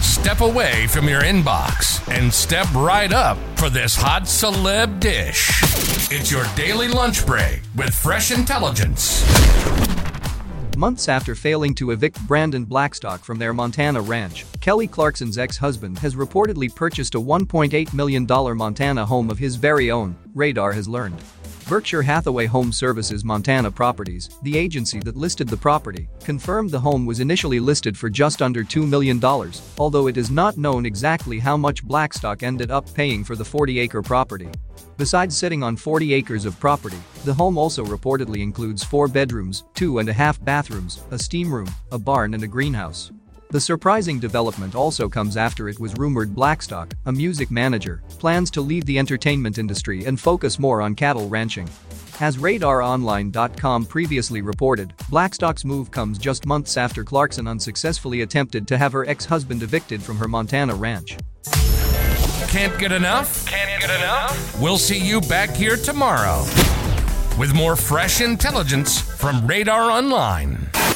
Step away from your inbox and step right up for this hot celeb dish. It's your daily lunch break with fresh intelligence. Months after failing to evict Brandon Blackstock from their Montana ranch, Kelly Clarkson's ex-husband has reportedly purchased a $1.8 million Montana home of his very own, Radar has learned. Berkshire Hathaway Home Services Montana Properties, the agency that listed the property, confirmed the home was initially listed for just under $2 million, although it is not known exactly how much Blackstock ended up paying for the 40-acre property. Besides sitting on 40 acres of property, the home also reportedly includes four bedrooms, two and a half bathrooms, a steam room, a barn and a greenhouse. The surprising development also comes after it was rumored Blackstock, a music manager, plans to leave the entertainment industry and focus more on cattle ranching. As RadarOnline.com previously reported, Blackstock's move comes just months after Clarkson unsuccessfully attempted to have her ex-husband evicted from her Montana ranch. Can't get enough? Can't get enough? We'll see you back here tomorrow with more fresh intelligence from Radar Online.